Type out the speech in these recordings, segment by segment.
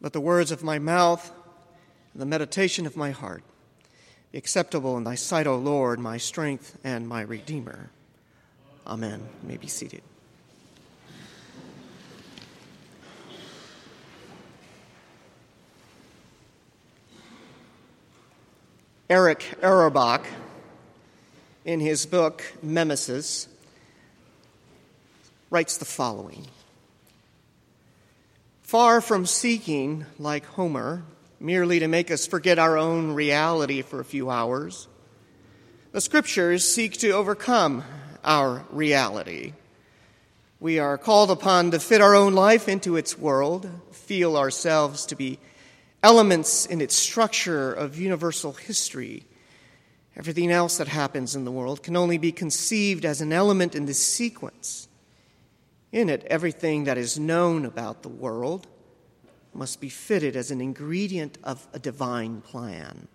Let the words of my mouth and the meditation of my heart be acceptable in thy sight, O Lord, my strength and my redeemer. Amen. You may be seated. Eric Auerbach, in his book Mimesis, writes the following Far from seeking, like Homer, merely to make us forget our own reality for a few hours, the scriptures seek to overcome our reality. We are called upon to fit our own life into its world, feel ourselves to be elements in its structure of universal history. Everything else that happens in the world can only be conceived as an element in this sequence. In it, everything that is known about the world must be fitted as an ingredient of a divine plan.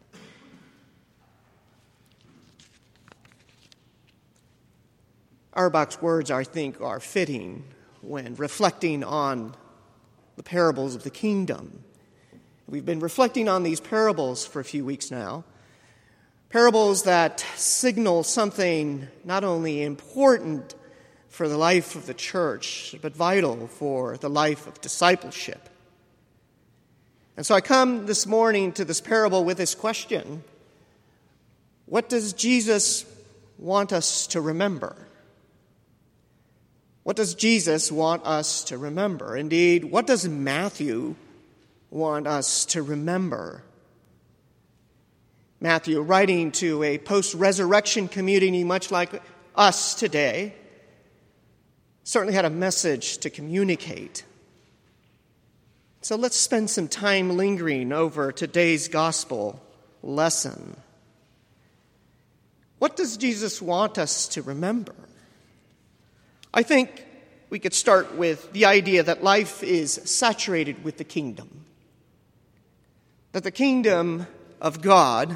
Auerbach's words, I think, are fitting when reflecting on the parables of the kingdom. We've been reflecting on these parables for a few weeks now. Parables that signal something not only important for the life of the church, but vital for the life of discipleship. And so I come this morning to this parable with this question What does Jesus want us to remember? What does Jesus want us to remember? Indeed, what does Matthew want us to remember? Matthew, writing to a post resurrection community much like us today, certainly had a message to communicate. So let's spend some time lingering over today's gospel lesson. What does Jesus want us to remember? I think we could start with the idea that life is saturated with the kingdom. That the kingdom of God,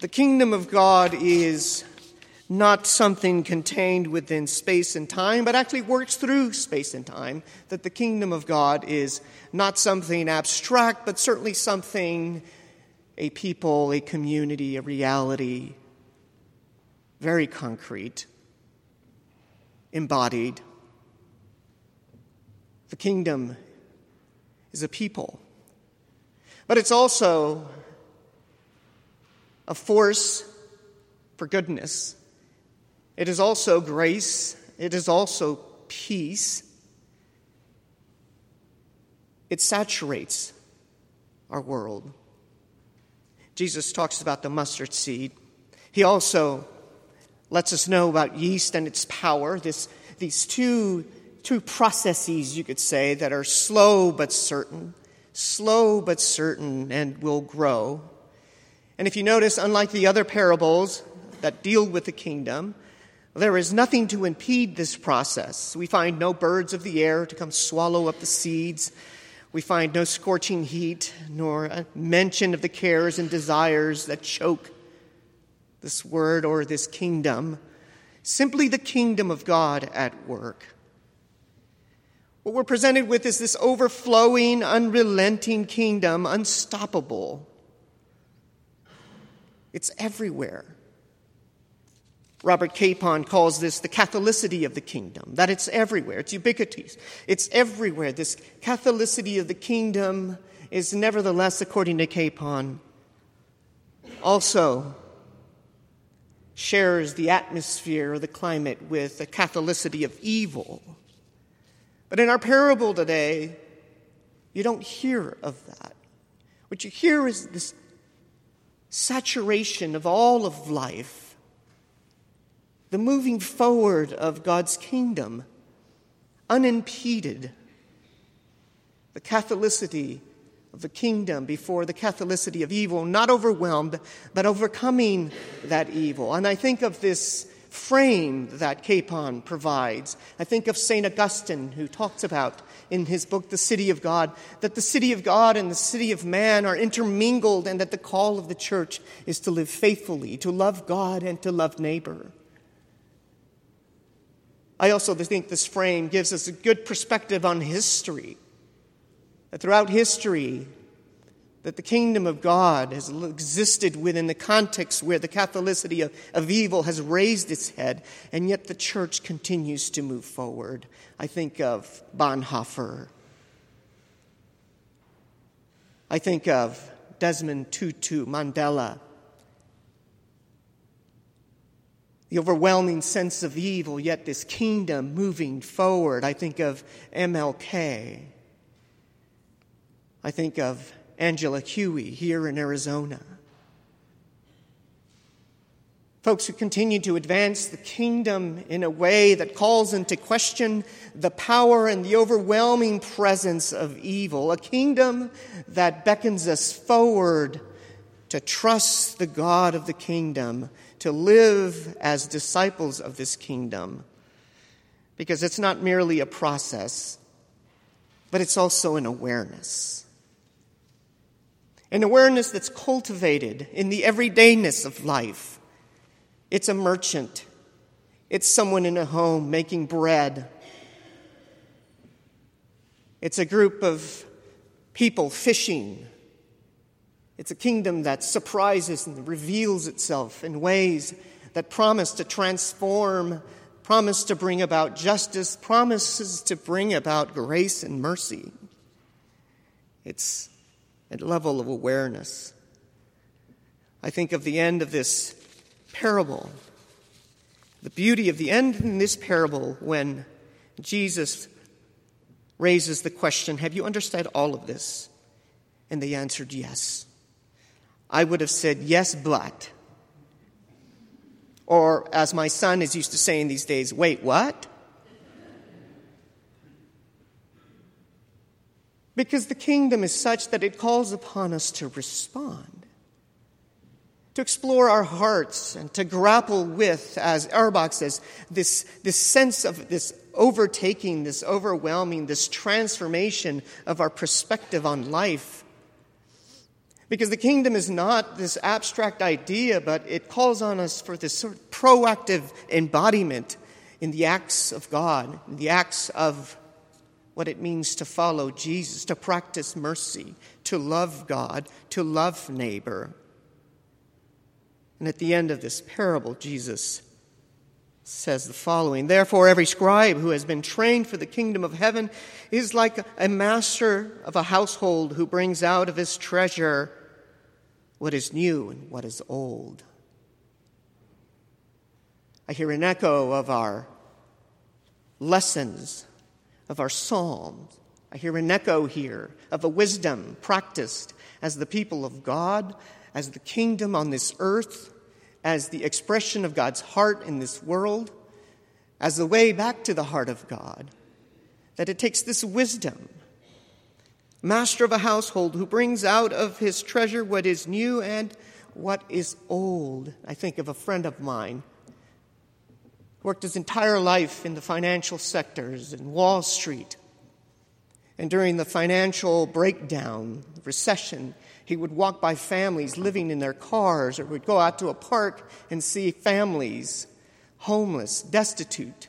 the kingdom of God is not something contained within space and time, but actually works through space and time. That the kingdom of God is not something abstract, but certainly something, a people, a community, a reality, very concrete, embodied. The kingdom is a people, but it's also a force for goodness it is also grace, it is also peace. It saturates our world. Jesus talks about the mustard seed. He also lets us know about yeast and its power, this, these two, two processes, you could say, that are slow but certain, slow but certain, and will grow. And if you notice, unlike the other parables that deal with the kingdom, there is nothing to impede this process. We find no birds of the air to come swallow up the seeds. We find no scorching heat, nor a mention of the cares and desires that choke this word or this kingdom. Simply the kingdom of God at work. What we're presented with is this overflowing, unrelenting kingdom, unstoppable. It's everywhere. Robert Capon calls this the Catholicity of the kingdom, that it's everywhere, it's ubiquitous, it's everywhere. This Catholicity of the kingdom is nevertheless, according to Capon, also shares the atmosphere or the climate with the Catholicity of evil. But in our parable today, you don't hear of that. What you hear is this saturation of all of life the moving forward of God's kingdom, unimpeded. The Catholicity of the kingdom before the Catholicity of evil, not overwhelmed, but overcoming that evil. And I think of this frame that Capon provides. I think of St. Augustine, who talks about in his book, The City of God, that the city of God and the city of man are intermingled, and that the call of the church is to live faithfully, to love God and to love neighbor. I also think this frame gives us a good perspective on history. that throughout history, that the kingdom of God has existed within the context where the Catholicity of, of evil has raised its head, and yet the church continues to move forward. I think of Bonhoeffer. I think of Desmond Tutu, Mandela. The overwhelming sense of evil, yet this kingdom moving forward. I think of MLK. I think of Angela Hughey here in Arizona. Folks who continue to advance the kingdom in a way that calls into question the power and the overwhelming presence of evil, a kingdom that beckons us forward to trust the God of the kingdom, to live as disciples of this kingdom, because it's not merely a process, but it's also an awareness. An awareness that's cultivated in the everydayness of life. It's a merchant, it's someone in a home making bread. It's a group of people fishing. It's a kingdom that surprises and reveals itself in ways that promise to transform, promise to bring about justice, promises to bring about grace and mercy. It's a level of awareness. I think of the end of this parable, the beauty of the end in this parable when Jesus raises the question Have you understood all of this? And they answered yes. I would have said, Yes, but. Or, as my son is used to saying these days, Wait, what? Because the kingdom is such that it calls upon us to respond, to explore our hearts, and to grapple with, as Auerbach says, this, this sense of this overtaking, this overwhelming, this transformation of our perspective on life. Because the kingdom is not this abstract idea, but it calls on us for this sort of proactive embodiment in the acts of God, in the acts of what it means to follow Jesus, to practice mercy, to love God, to love neighbor. And at the end of this parable, Jesus says the following Therefore, every scribe who has been trained for the kingdom of heaven is like a master of a household who brings out of his treasure what is new and what is old. I hear an echo of our lessons of our psalms. I hear an echo here of a wisdom practiced as the people of God, as the kingdom on this earth, as the expression of God's heart in this world, as the way back to the heart of God. That it takes this wisdom, master of a household who brings out of his treasure what is new and what is old. I think of a friend of mine worked his entire life in the financial sectors in Wall Street. And during the financial breakdown, recession, he would walk by families living in their cars or would go out to a park and see families homeless, destitute.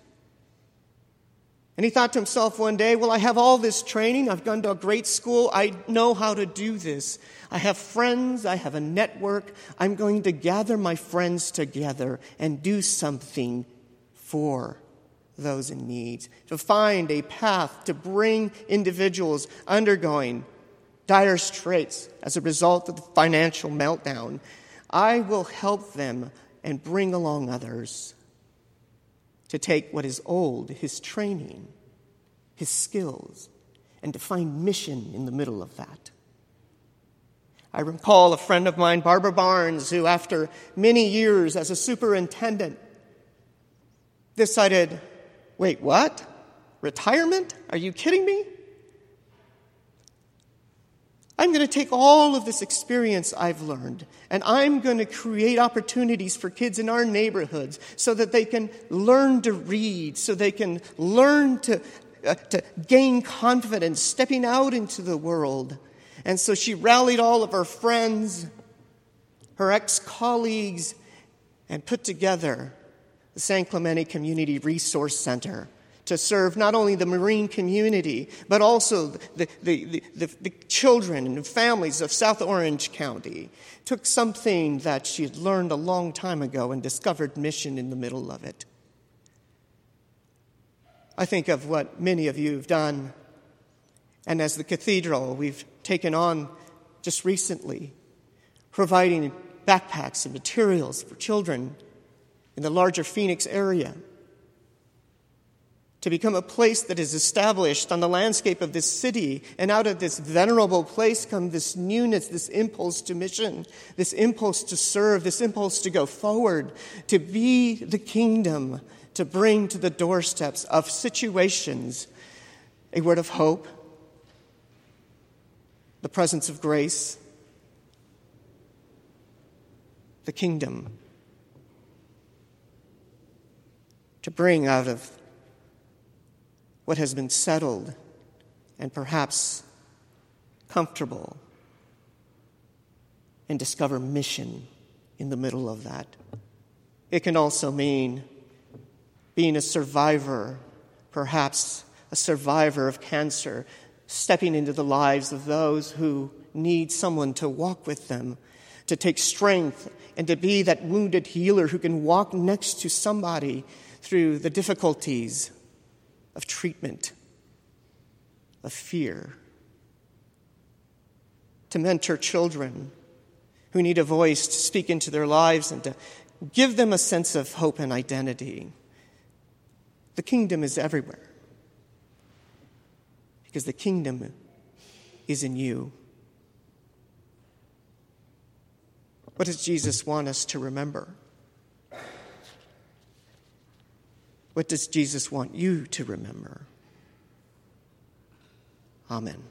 And he thought to himself one day, Well, I have all this training. I've gone to a great school. I know how to do this. I have friends. I have a network. I'm going to gather my friends together and do something for those in need, to find a path to bring individuals undergoing dire straits as a result of the financial meltdown. I will help them and bring along others to take what is old, his training, his skills, and to find mission in the middle of that. I recall a friend of mine, Barbara Barnes, who, after many years as a superintendent, decided, wait, what? Retirement? Are you kidding me? I'm going to take all of this experience I've learned and I'm going to create opportunities for kids in our neighborhoods so that they can learn to read, so they can learn to, uh, to gain confidence stepping out into the world. And so she rallied all of her friends, her ex colleagues, and put together the San Clemente Community Resource Center to serve not only the Marine community, but also the, the, the, the, children and families of South Orange County. Took something that she had learned a long time ago and discovered mission in the middle of it. I think of what many of you have done, and as the cathedral, we've taken on just recently, providing backpacks and materials for children in the larger Phoenix area to become a place that is established on the landscape of this city. And out of this venerable place come this newness, this impulse to mission, this impulse to serve, this impulse to go forward, to be the kingdom, to bring to the doorsteps of situations a word of hope, the presence of grace, the kingdom. To bring out of what has been settled and perhaps comfortable and discover mission in the middle of that. It can also mean being a survivor, perhaps a survivor of cancer, stepping into the lives of those who need someone to walk with them, to take strength, and to be that wounded healer who can walk next to somebody through the difficulties of treatment, of fear, to mentor children who need a voice to speak into their lives and to give them a sense of hope and identity. The kingdom is everywhere because the kingdom is in you. What does Jesus want us to remember? What does Jesus want you to remember? Amen.